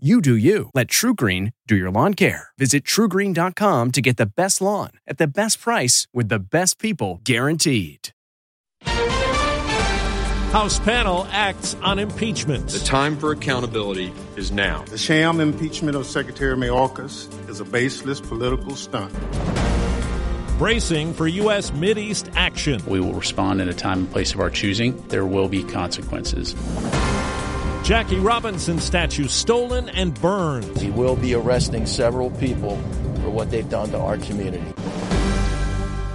You do you. Let TruGreen do your lawn care. Visit trugreen.com to get the best lawn at the best price with the best people guaranteed. House panel acts on impeachment. The time for accountability is now. The sham impeachment of Secretary Mayorkas is a baseless political stunt. Bracing for U.S. Mideast action. We will respond in a time and place of our choosing. There will be consequences. Jackie Robinson statue stolen and burned. We will be arresting several people for what they've done to our community.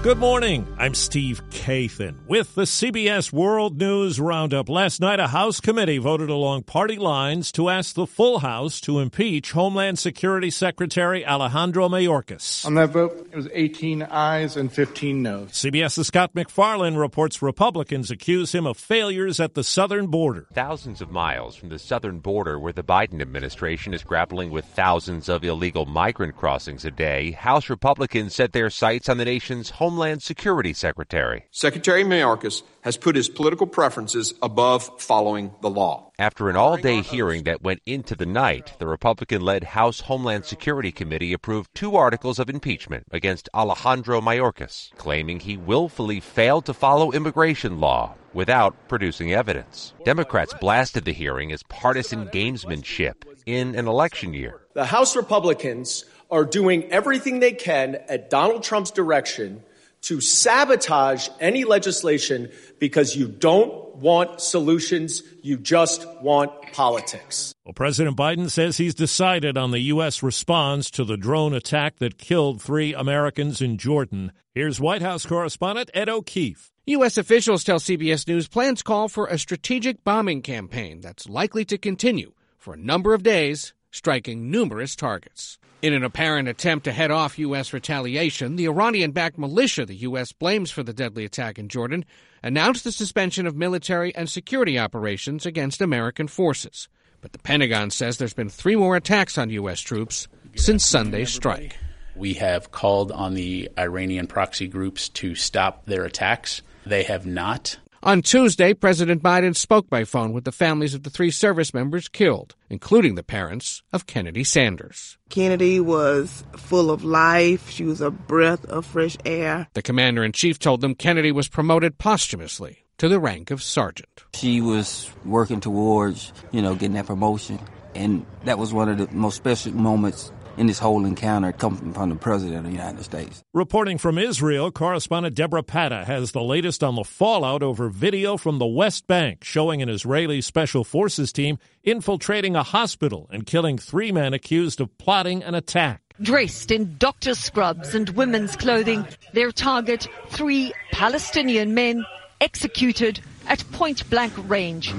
Good morning. I'm Steve Kathan with the CBS World News Roundup. Last night, a House committee voted along party lines to ask the full House to impeach Homeland Security Secretary Alejandro Mayorkas. On that vote, it was 18 ayes and 15 noes. CBS's Scott MacFarlane reports Republicans accuse him of failures at the southern border. Thousands of miles from the southern border, where the Biden administration is grappling with thousands of illegal migrant crossings a day, House Republicans set their sights on the nation's home Homeland Security Secretary. Secretary Mayorkas has put his political preferences above following the law. After an all day hearing that went into the night, the Republican led House Homeland Security Committee approved two articles of impeachment against Alejandro Mayorkas, claiming he willfully failed to follow immigration law without producing evidence. Democrats blasted the hearing as partisan gamesmanship in an election year. The House Republicans are doing everything they can at Donald Trump's direction to sabotage any legislation because you don't want solutions, you just want politics. Well, President Biden says he's decided on the U.S. response to the drone attack that killed three Americans in Jordan. Here's White House correspondent Ed O'Keefe. U.S. officials tell CBS News plans call for a strategic bombing campaign that's likely to continue for a number of days, striking numerous targets. In an apparent attempt to head off U.S. retaliation, the Iranian backed militia the U.S. blames for the deadly attack in Jordan announced the suspension of military and security operations against American forces. But the Pentagon says there's been three more attacks on U.S. troops since Sunday's strike. We have called on the Iranian proxy groups to stop their attacks. They have not. On Tuesday, President Biden spoke by phone with the families of the three service members killed, including the parents of Kennedy Sanders. Kennedy was full of life. She was a breath of fresh air. The commander in chief told them Kennedy was promoted posthumously to the rank of sergeant. She was working towards, you know, getting that promotion. And that was one of the most special moments in this whole encounter coming from the President of the United States. Reporting from Israel, correspondent Deborah Patta has the latest on the fallout over video from the West Bank showing an Israeli Special Forces team infiltrating a hospital and killing three men accused of plotting an attack. Dressed in doctor scrubs and women's clothing, their target, three Palestinian men executed at point blank range.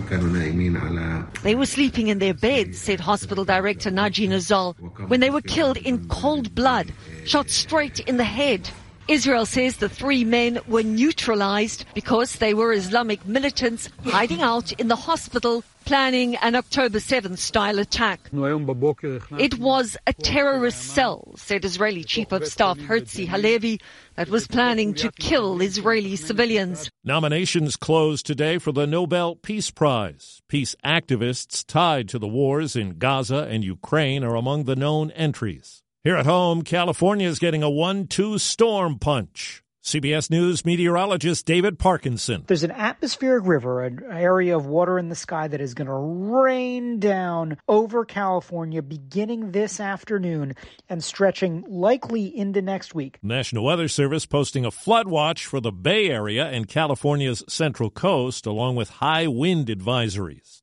They were sleeping in their beds, said hospital director Naji Nazal, when they were killed in cold blood, shot straight in the head. Israel says the three men were neutralized because they were Islamic militants hiding out in the hospital planning an October 7th style attack. It was a terrorist cell, said Israeli Chief of Staff Herzi Halevi, that was planning to kill Israeli civilians. Nominations closed today for the Nobel Peace Prize. Peace activists tied to the wars in Gaza and Ukraine are among the known entries. Here at home, California is getting a 1 2 storm punch. CBS News meteorologist David Parkinson. There's an atmospheric river, an area of water in the sky that is going to rain down over California beginning this afternoon and stretching likely into next week. National Weather Service posting a flood watch for the Bay Area and California's central coast, along with high wind advisories.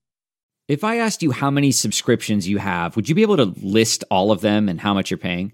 If I asked you how many subscriptions you have, would you be able to list all of them and how much you're paying?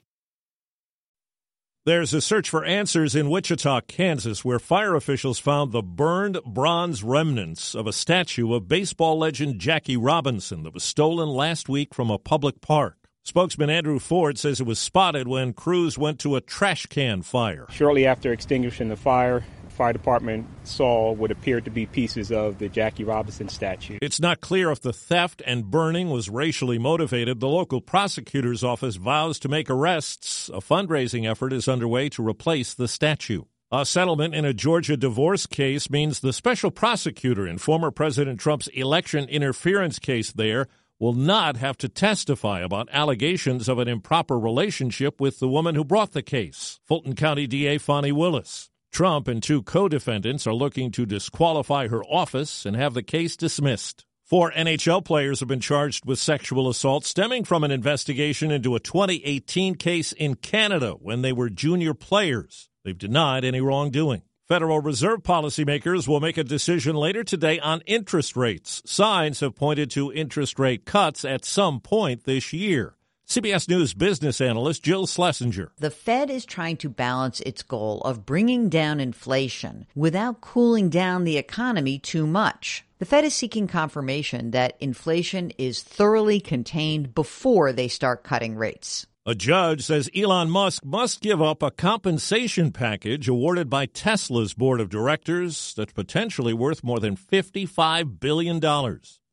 There's a search for answers in Wichita, Kansas, where fire officials found the burned bronze remnants of a statue of baseball legend Jackie Robinson that was stolen last week from a public park. Spokesman Andrew Ford says it was spotted when crews went to a trash can fire. Shortly after extinguishing the fire, fire department saw what appeared to be pieces of the Jackie Robinson statue. It's not clear if the theft and burning was racially motivated. The local prosecutor's office vows to make arrests. A fundraising effort is underway to replace the statue. A settlement in a Georgia divorce case means the special prosecutor in former President Trump's election interference case there will not have to testify about allegations of an improper relationship with the woman who brought the case, Fulton County DA Fani Willis. Trump and two co defendants are looking to disqualify her office and have the case dismissed. Four NHL players have been charged with sexual assault stemming from an investigation into a 2018 case in Canada when they were junior players. They've denied any wrongdoing. Federal Reserve policymakers will make a decision later today on interest rates. Signs have pointed to interest rate cuts at some point this year. CBS News business analyst Jill Schlesinger. The Fed is trying to balance its goal of bringing down inflation without cooling down the economy too much. The Fed is seeking confirmation that inflation is thoroughly contained before they start cutting rates. A judge says Elon Musk must give up a compensation package awarded by Tesla's board of directors that's potentially worth more than $55 billion.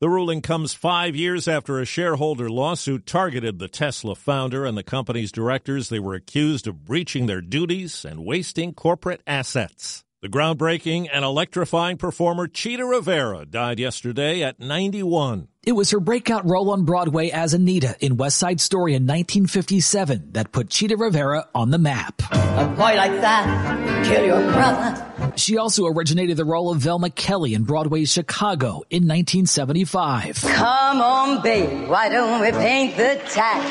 The ruling comes five years after a shareholder lawsuit targeted the Tesla founder and the company's directors. They were accused of breaching their duties and wasting corporate assets. The groundbreaking and electrifying performer Chita Rivera died yesterday at 91. It was her breakout role on Broadway as Anita in West Side Story in 1957 that put Chita Rivera on the map. A boy like that, kill your brother. She also originated the role of Velma Kelly in Broadway's Chicago in 1975. Come on, babe, why don't we paint the town?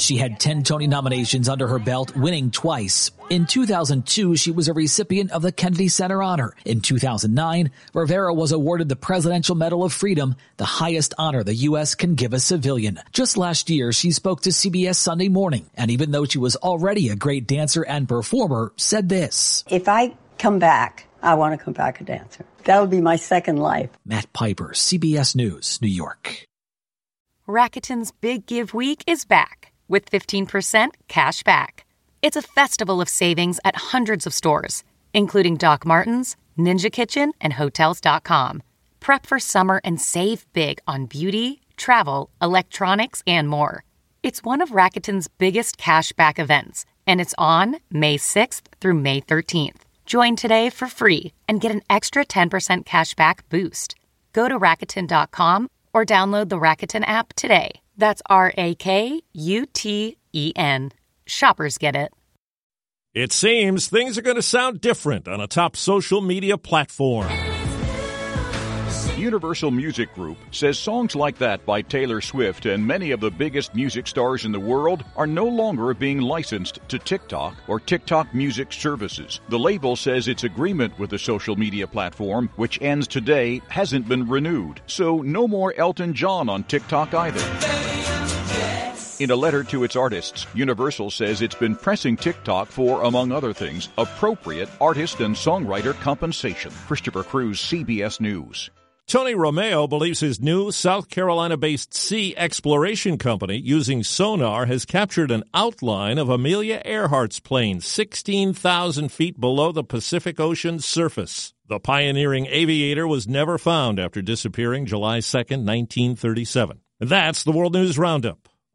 She had 10 Tony nominations under her belt, winning twice. In 2002, she was a recipient of the Kennedy Center Honor. In 2009, Rivera was awarded the Presidential Medal of Freedom, the highest honor the U.S. can give a civilian. Just last year, she spoke to CBS Sunday Morning, and even though she was already a great dancer and performer, said this. If I come back, I want to come back a dancer. That would be my second life. Matt Piper, CBS News, New York. Rakuten's Big Give Week is back with 15% cash back. It's a festival of savings at hundreds of stores, including Doc Martens, Ninja Kitchen, and Hotels.com. Prep for summer and save big on beauty, travel, electronics, and more. It's one of Rakuten's biggest cash back events, and it's on May 6th through May 13th. Join today for free and get an extra 10% cash back boost. Go to Rakuten.com or download the Rakuten app today. That's R A K U T E N. Shoppers get it. It seems things are going to sound different on a top social media platform. Universal Music Group says songs like that by Taylor Swift and many of the biggest music stars in the world are no longer being licensed to TikTok or TikTok music services. The label says its agreement with the social media platform, which ends today, hasn't been renewed. So no more Elton John on TikTok either. In a letter to its artists, Universal says it's been pressing TikTok for, among other things, appropriate artist and songwriter compensation. Christopher Cruz, CBS News. Tony Romeo believes his new South Carolina based sea exploration company using sonar has captured an outline of Amelia Earhart's plane 16,000 feet below the Pacific Ocean's surface. The pioneering aviator was never found after disappearing July 2, 1937. That's the World News Roundup.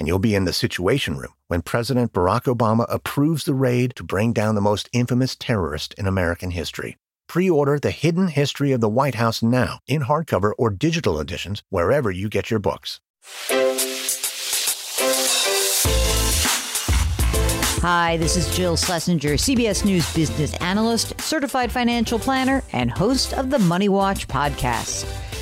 and you'll be in the Situation Room when President Barack Obama approves the raid to bring down the most infamous terrorist in American history. Pre order The Hidden History of the White House now in hardcover or digital editions wherever you get your books. Hi, this is Jill Schlesinger, CBS News business analyst, certified financial planner, and host of the Money Watch podcast.